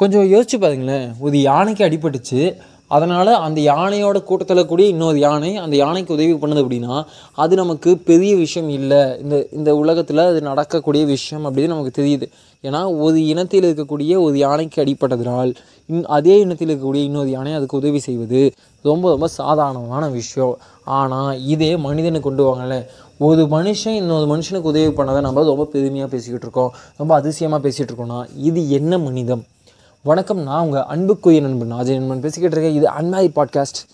கொஞ்சம் யோசிச்சு பாருங்களேன். ஒரு யானைக்கு அடிபட்டுச்சு. அதனால் அந்த யானையோட கூட்டத்தில் கூடிய இன்னொரு யானை அந்த யானைக்கு உதவி பண்ணுது அப்படின்னா அது நமக்கு பெரிய விஷயம் இல்லை. இந்த இந்த உலகத்தில் அது நடக்கக்கூடிய விஷயம் அப்படின்னு நமக்கு தெரியுது. ஏன்னா ஒரு இனத்தில் இருக்கக்கூடிய ஒரு யானைக்கு அடிப்பட்டதனால் இன் அதே இனத்தில் இருக்கக்கூடிய இன்னொரு யானை அதுக்கு உதவி செய்வது ரொம்ப ரொம்ப சாதாரணமான விஷயம். ஆனால் இதே மனிதனை கொண்டு வாங்கல ஒரு மனுஷன் இன்னொரு மனுஷனுக்கு உதவி பண்ணதை நம்ம ரொம்ப பெருமையாக பேசிக்கிட்டு இருக்கோம். ரொம்ப அதிசயமாக பேசிகிட்டு இருக்கோம்னா இது என்ன மனிதம்? வணக்கம் நான் உங்கள் அன்புக்குரிய நண்பன் அஜய் நண்பன் பேசிக்கிட்டு இருக்கேன். இது அன்மாரி பாட்காஸ்ட்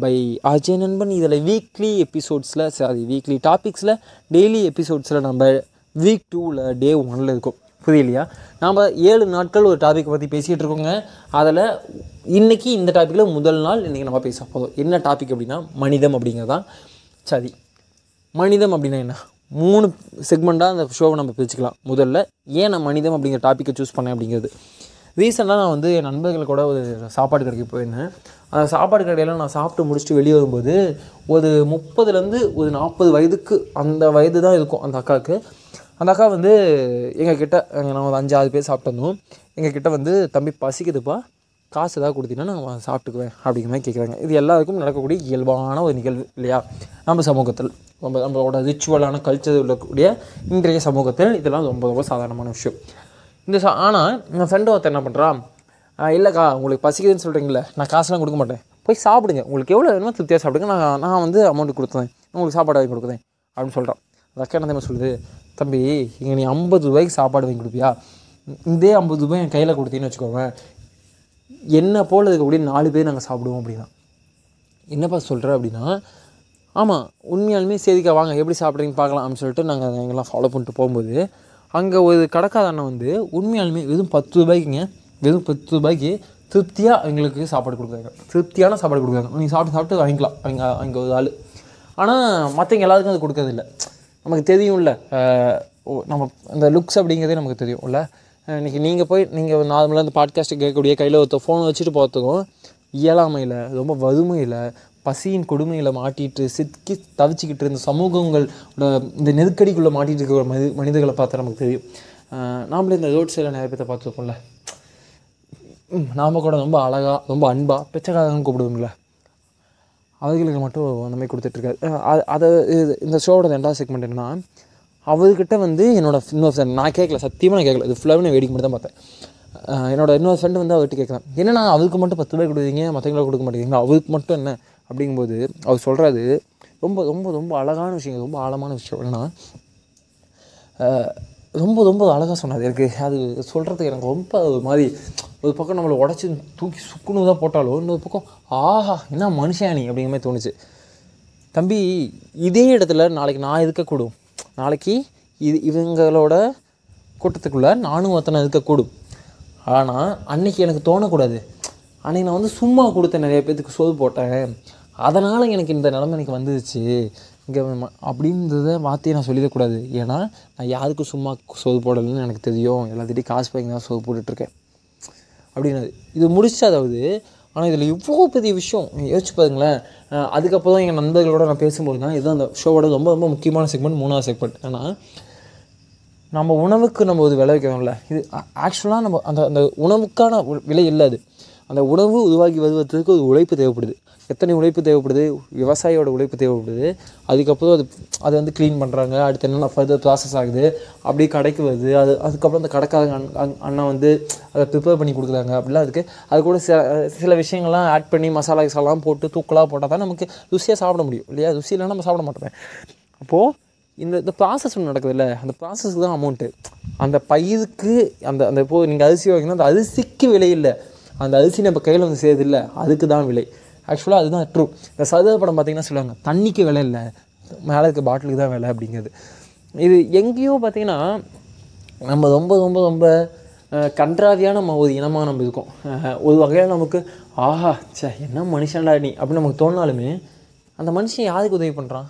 பை அஜய் நண்பன். இதில் வீக்லி எபிசோட்ஸில் சாரி வீக்லி டாபிக்ஸில் டெய்லி எபிசோட்ஸில் நம்ம வீக் டூவில் டே ஒனில் இருக்கும். புரியலையா? நாம் ஏழு நாட்கள் ஒரு டாப்பிக்கை பற்றி பேசிகிட்டு இருக்கோங்க. அதில் இன்றைக்கி இந்த டாப்பிக்கில் முதல் நாள் இன்றைக்கி நம்ம பேச போதும் என்ன டாபிக் அப்படின்னா மனிதம் அப்படிங்கிறதான் சரி மனிதம் அப்படின்னா என்ன? மூணு செக்மெண்ட்டாக அந்த ஷோவை நம்ம பிரிச்சுக்கலாம். முதல்ல ஏன் நான் மனிதம் அப்படிங்கிற டாப்பிக்கை சூஸ் பண்ணேன் அப்படிங்கிறது. ரீசெண்டாக நான் வந்து என் நண்பர்கள் கூட ஒரு சாப்பாடு கடைக்கு போயிருந்தேன். அந்த சாப்பாடு கடையில் நான் சாப்பிட்டு முடிச்சுட்டு வெளியே வரும்போது ஒரு முப்பதுலேருந்து ஒரு நாற்பது வயதுக்கு அந்த வயது தான் இருக்கும் அந்த அக்காவுக்கு. அந்த அக்கா வந்து எங்கள் கிட்ட நான் ஒரு அஞ்சு ஆறு பேர் சாப்பிட்டு எங்கள் கிட்ட வந்து தம்பி பசிக்குதுப்பா. காசு ஏதாவது கொடுத்தீங்கன்னா நான் சாப்பிட்டுக்குவேன். அப்படிங்கிற மாதிரி கேட்குறாங்க இது எல்லாருக்கும் நடக்கக்கூடிய இயல்பான ஒரு நிகழ்வு இல்லையா? நம்ம சமூகத்தில். ரொம்ப நம்மளோட ரிச்சுவலான கல்ச்சர் உள்ளக்கூடிய இன்றைய சமூகத்தில் இதெல்லாம் ரொம்ப ரொம்ப சாதாரணமான விஷயம். இந்த சா ஆனால் என் ஃப்ரெண்டு ஒருத்தர் என்ன பண்ணுறான் இல்லைக்கா உங்களுக்கு பசிக்குதுன்னு சொல்கிறீங்களே நான் காசுலாம் கொடுக்க மாட்டேன். போய் சாப்பிடுங்க. உங்களுக்கு எவ்வளோ வேணுமோ திருப்தியாக சாப்பிடுங்க. நான் நான் வந்து அமௌண்ட் கொடுத்தேன் உங்களுக்கு சாப்பாடு வாங்கி கொடுக்குறேன் அப்படின்னு சொல்கிறான் அந்த அக்கா என்ன சொல்லுது? தம்பி இங்கே நீ ஐம்பது ரூபாய்க்கு சாப்பாடு வாங்கி கொடுப்பியா? இதே ஐம்பது ரூபாய் என் கையில் கொடுத்தீங்கன்னு வச்சுக்கோங்க. என்ன போல் இருக்கக்கூடிய நாலு பேர் நாங்கள் சாப்பிடுவோம் அப்படின்னா. என்னப்பா சொல்கிற அப்படின்னா ஆமாம் உண்மையாலுமே சரிக்கா வாங்க. எப்படி சாப்பிட்றீங்கன்னு பார்க்கலாம் அப்படின்னு சொல்லிட்டு நாங்கள் எங்கெல்லாம் ஃபாலோ பண்ணிட்டு போகும்போது அங்கே ஒரு கடைக்கார அண்ணன் வந்து உண்மையாலுமே வெறும் பத்து ரூபாய்க்குங்க. வெறும் பத்து ரூபாய்க்கு திருப்தியாக எங்களுக்கு சாப்பாடு கொடுக்குறாங்க. திருப்தியான சாப்பாடு கொடுக்குறாங்க. நீங்கள் சாப்பிட்டு சாப்பிட்டு வாங்கிக்கலாம். அங்கே அங்கே ஒரு ஆள். ஆனால் மற்றவங்க எல்லாருக்கும் அது கொடுக்கறதில்ல நமக்கு தெரியும்ல ஓ, நம்ம அந்த லுக்ஸ் அப்படிங்கிறதே நமக்கு தெரியும்ல. இன்றைக்கி நீங்கள் போய் நீங்கள் நார்மலாக இந்த பாட்காஸ்ட்டு கேட்கக்கூடிய கையில் ஒருத்தர் ஃபோனை வச்சுட்டு போகிறதுக்கும் இயலாமையில் ரொம்ப வறுமையில் பசியின் கொடுமையில் மாட்டிட்டு சிக்கி தவிச்சிக்கிட்டு இருந்த சமூகங்களோட இந்த நெருக்கடிக்குள்ளே மாட்டிட்டு இருக்கிற மனி மனிதர்களை பார்த்தா நமக்கு தெரியும். நாமளே இந்த ரோட் சைடில் நிறைய பேர்த்த பார்த்துருக்கோம்ல நாம் கூட ரொம்ப அழகாக ரொம்ப அன்பாக பிச்சைக்காரன்னு கூப்பிடுவோம்ல. அவர்களுக்கு மட்டும் அந்த மாதிரி கொடுத்துட்ருக்காரு. அது அதை இது இந்த ஷோவோட ரெண்டாவது செக்மெண்ட் என்னென்னா அவர்கிட்ட வந்து என்னோடய இன்னொரு ஃப்ரெண்ட் நான் கேட்கல சத்தியமாக நான் கேட்கல இது ஃபுல்லாகவே நான் வேடிக்கை மட்டும் தான் பார்த்தேன் என்னோட இன்னொரு ஃப்ரெண்டு வந்து அவர்கிட்ட கேட்குறேன் என்னண்ணா அவருக்கு மட்டும் பத்து ரூபாய் கொடுக்குறீங்க மற்றவங்களுக்கு கொடுக்க மாட்டேங்கிறீங்களா? அவருக்கு மட்டும் என்ன? அப்படிங்கும்போது அவர் சொல்கிறாரு ரொம்ப ரொம்ப ரொம்ப அழகான விஷயம் ரொம்ப ஆழமான விஷயம் என்னென்னா ரொம்ப ரொம்ப அழகாக சொன்னார். எனக்கு அது சொல்கிறதுக்கு எனக்கு ரொம்ப ஒரு மாதிரி ஒரு பக்கம் நம்மளை உடச்சி தூக்கி சுக்குன்னு தான் போட்டாலும் இன்னொரு பக்கம் ஆஹா என்ன மனுஷன் நீ அப்படிங்கிற மாதிரி தோணுச்சு. தம்பி இதே இடத்துல நாளைக்கு நான் இருக்கக்கூடும். நாளைக்கு இது இவங்களோட கூட்டத்துக்குள்ளே நானும் ஒருத்தனை இருக்கக்கூடும். ஆனால் அன்னைக்கு எனக்கு தோணக்கூடாது. அன்றைக்கி நான் வந்து சும்மா கொடுத்தேன் நிறைய பேத்துக்கு சோறு போட்டேன். அதனால் எனக்கு இந்த நிலமை எனக்கு வந்துச்சு இங்கே அப்படின்றத மாற்றி நான் சொல்லிடக்கூடாது. ஏன்னா நான் யாருக்கும் சும்மா சோது போடலைன்னு எனக்கு தெரியும். எல்லாத்திட்டையும் காசு வாங்கி தான் சோது போட்டுட்ருக்கேன். அப்படின்னது இது முடிச்சாதாவது ஆனால் இதில் இவ்வளோ பெரிய விஷயம் யோசிச்சு பாருங்களேன். அதுக்கப்புறம் தான் எங்கள் நண்பர்களோட நான் பேசும்போது தான் இதுதான் அந்த ஷோவோட ரொம்ப ரொம்ப முக்கியமான செக்மெண்ட் மூணாவது செக்மெண்ட் ஏன்னா நம்ம உணவுக்கு நம்ம ஒரு விளைவிக்கணும்ல வைக்கிறோம்ல இது ஆக்சுவலாக நம்ம அந்த அந்த உணவுக்கான விலை இல்லை அது. அந்த உணவு உருவாகி வருவதற்கு ஒரு உழைப்பு தேவைப்படுது. எத்தனை உழைப்பு தேவைப்படுது? விவசாயியோட உழைப்பு தேவைப்படுது. அதுக்கப்புறம் அது அது வந்து க்ளீன் பண்ணுறாங்க அடுத்து என்னென்ன ஃபர்தர் ப்ராசஸ் ஆகுது? அப்படியே கடைக்கு வருது. அது அதுக்கப்புறம் அந்த கடைக்காரங்க அண்- அண்ணா வந்து அதை ப்ரிப்பேர் பண்ணி கொடுக்குறாங்க. அப்படிலாம் அதுக்கு அது கூட சில சில விஷயங்கள்லாம் ஆட் பண்ணி மசாலா கிசாலாம் போட்டு தூக்கலாக போட்டால் தான் நமக்கு ருசியாக சாப்பிட முடியும். இல்லையா? ருசி இல்லைன்னா நம்ம சாப்பிட மாட்டோமே. அப்போது இந்த இந்த ப்ராசஸ் ஒன்று நடக்குதுல்ல? அந்த ப்ராசஸ்க்கு தான் அமௌண்ட்டு அந்த பயிருக்கு அந்த அந்த இப்போது நீங்கள் அரிசி வாங்கினா அந்த அரிசிக்கு விலையில்லை அந்த அரிசி நம்ம கையில் வந்து சேருது இல்லை அதுக்கு தான் விலை ஆக்சுவலாக அதுதான் ட்ரூ இந்த சதுர படம் பார்த்திங்கன்னா சொல்லுவாங்க தண்ணிக்கு விலை இல்லை. மேலே இருக்க பாட்டிலுக்கு தான் விலை அப்படிங்கிறது. இது எங்கேயோ பார்த்திங்கன்னா நம்ம ரொம்ப ரொம்ப ரொம்ப கன்றாவியாக நம்ம ஒரு இனமாக நம்ம இருக்கோம். ஒரு வகையில் நமக்கு ஆஹா ச்சே என்ன மனுஷன்டா நீ அப்படின்னு நமக்கு தோணாலுமே அந்த மனுஷன் யாருக்கு உதவி பண்ணுறான்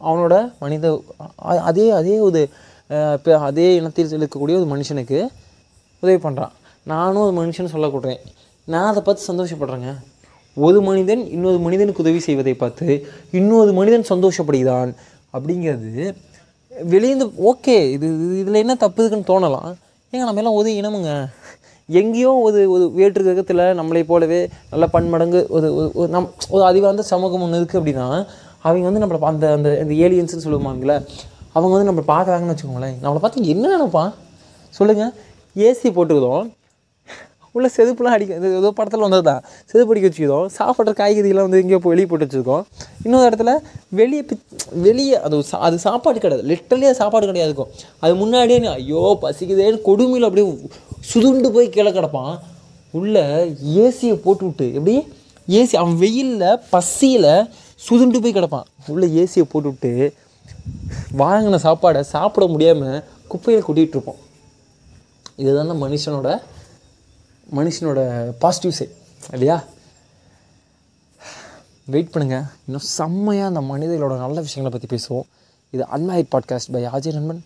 அவனோட மனித அதே அதே ஒரு இப்போ அதே இனத்தில் இருக்கக்கூடிய ஒரு மனுஷனுக்கு உதவி பண்ணுறான் நானும் ஒரு மனுஷன் சொல்லக்கூடுறேன் நான் அதை பார்த்து சந்தோஷப்படுறேங்க. ஒரு மனிதன் இன்னொரு மனிதனுக்கு உதவி செய்வதை பார்த்து இன்னொரு மனிதன் சந்தோஷப்படுகிறான் அப்படிங்கிறது வெளியேந்து ஓகே இது இதில் என்ன தப்பு இருக்குன்னு தோணலாம். ஏங்க நம்ம எல்லாம் உதவி இனமுங்க. எங்கேயோ ஒரு ஒரு வேற்று கிரகத்தில் நம்மளை போலவே நல்ல பன்மடங்கு ஒரு ஒரு- நம் ஒரு அறிவார்ந்த சமூகம் ஒன்று இருக்குது அப்படின்னா அவங்க வந்து நம்மளை அந்த அந்த அந்த ஏலியன்ஸ்னு சொல்லுவாங்கல்ல அவங்க வந்து நம்மளை பார்க்குறாங்கன்னு வச்சுக்கோங்களேன். நம்மளை பார்த்து என்ன நினைப்பான்? சொல்லுங்கள் ஏசி போட்டுக்கிறோம் உள்ள செதுப்புலாம் அடிக்க இது ஏதோ படத்தில் வந்தது தான் செதுப்பு அடிக்க வச்சுக்கிறோம் சாப்பிட்ற காய்கறிலாம் வந்து எங்கேயோ போய் வெளியே போட்டு வச்சுருக்கோம் இன்னொரு இடத்துல வெளியே பி வெளியே அது சா- அது சாப்பாடு கிடையாது. லிட்டரலி அது சாப்பாடு கிடையாது இருக்கும். அது முன்னாடியே ஐயோ பசிக்குதேன்னு கொடுமையில் அப்படியே சுதுண்டு போய் கீழே கிடப்பான். உள்ள ஏசியை போட்டு விட்டு எப்படி? ஏசி அவன் வெயிலில் பசியில் சுதுண்டு போய் கிடப்பான். உள்ளே ஏசியை போட்டு விட்டு வாங்கின சாப்பாடை சாப்பிட முடியாமல் குப்பையில் கொட்டிகிட்டு இருப்போம். இதுதானே மனுஷனோட மனுஷனோட பாசிட்டிவ் சைட் இல்லையா? வெயிட் பண்ணுங்கள் இன்னும் செம்மையாக அந்த மனிதர்களோட நல்ல விஷயங்களை பற்றி பேசுவோம். இது அன்மாயிட் பாட்காஸ்ட் பை ஆஜய் நண்பன்